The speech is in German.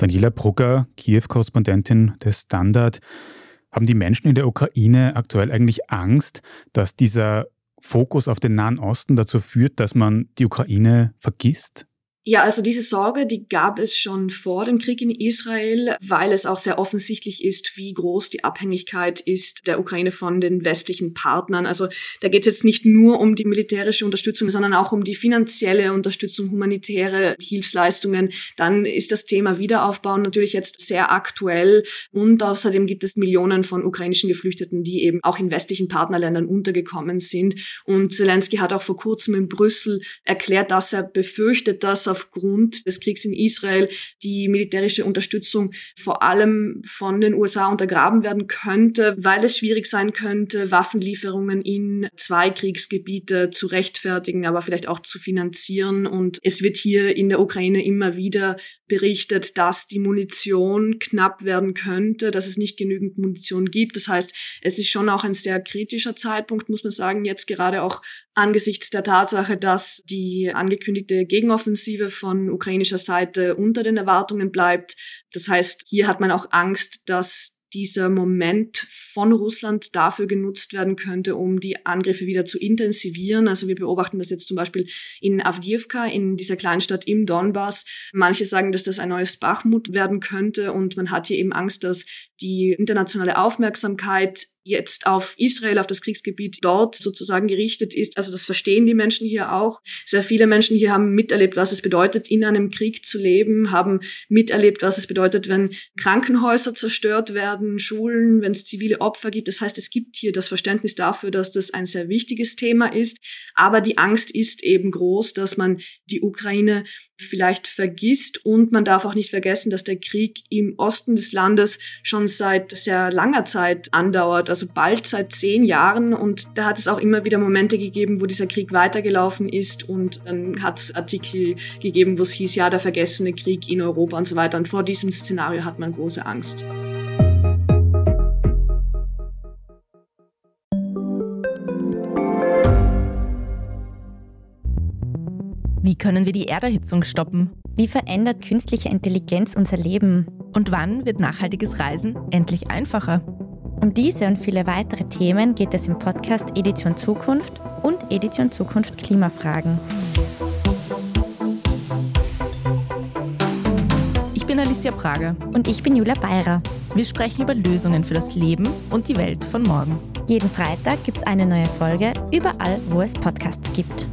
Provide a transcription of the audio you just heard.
Daniela Brugger, Kiew-Korrespondentin des Standard. Haben die Menschen in der Ukraine aktuell eigentlich Angst, dass dieser Fokus auf den Nahen Osten dazu führt, dass man die Ukraine vergisst? Ja, also diese Sorge, die gab es schon vor dem Krieg in Israel, weil es auch sehr offensichtlich ist, wie groß die Abhängigkeit ist der Ukraine von den westlichen Partnern. Also da geht es jetzt nicht nur um die militärische Unterstützung, sondern auch um die finanzielle Unterstützung, humanitäre Hilfsleistungen. Dann ist das Thema Wiederaufbau natürlich jetzt sehr aktuell und außerdem gibt es Millionen von ukrainischen Geflüchteten, die eben auch in westlichen Partnerländern untergekommen sind. Und Zelensky hat auch vor kurzem in Brüssel erklärt, dass er befürchtet, dass aufgrund des Kriegs in Israel die militärische Unterstützung vor allem von den USA untergraben werden könnte, weil es schwierig sein könnte, Waffenlieferungen in zwei Kriegsgebiete zu rechtfertigen, aber vielleicht auch zu finanzieren. Und es wird hier in der Ukraine immer wieder berichtet, dass die Munition knapp werden könnte, dass es nicht genügend Munition gibt. Das heißt, es ist schon auch ein sehr kritischer Zeitpunkt, muss man sagen, jetzt gerade auch angesichts der Tatsache, dass die angekündigte Gegenoffensive von ukrainischer Seite unter den Erwartungen bleibt. Das heißt, hier hat man auch Angst, dass dieser Moment von Russland dafür genutzt werden könnte, um die Angriffe wieder zu intensivieren. Also wir beobachten das jetzt zum Beispiel in Avdiivka, in dieser Kleinstadt im Donbass. Manche sagen, dass das ein neues Bachmut werden könnte und man hat hier eben Angst, dass die internationale Aufmerksamkeit jetzt auf Israel, auf das Kriegsgebiet dort sozusagen gerichtet ist. Also das verstehen die Menschen hier auch. Sehr viele Menschen hier haben miterlebt, was es bedeutet, in einem Krieg zu leben, haben miterlebt, was es bedeutet, wenn Krankenhäuser zerstört werden, Schulen, wenn es zivile Opfer gibt. Das heißt, es gibt hier das Verständnis dafür, dass das ein sehr wichtiges Thema ist. Aber die Angst ist eben groß, dass man die Ukraine vielleicht vergisst. Und man darf auch nicht vergessen, dass der Krieg im Osten des Landes schon seit sehr langer Zeit andauert, also bald seit zehn Jahren. Und da hat es auch immer wieder Momente gegeben, wo dieser Krieg weitergelaufen ist. Und dann hat es Artikel gegeben, wo es hieß, ja, der vergessene Krieg in Europa und so weiter. Und vor diesem Szenario hat man große Angst. Wie können wir die Erderhitzung stoppen? Wie verändert künstliche Intelligenz unser Leben? Und wann wird nachhaltiges Reisen endlich einfacher? Um diese und viele weitere Themen geht es im Podcast Edition Zukunft und Edition Zukunft Klimafragen. Ich bin Alicia Prager. Und ich bin Julia Beirer. Wir sprechen über Lösungen für das Leben und die Welt von morgen. Jeden Freitag gibt es eine neue Folge, überall, wo es Podcasts gibt.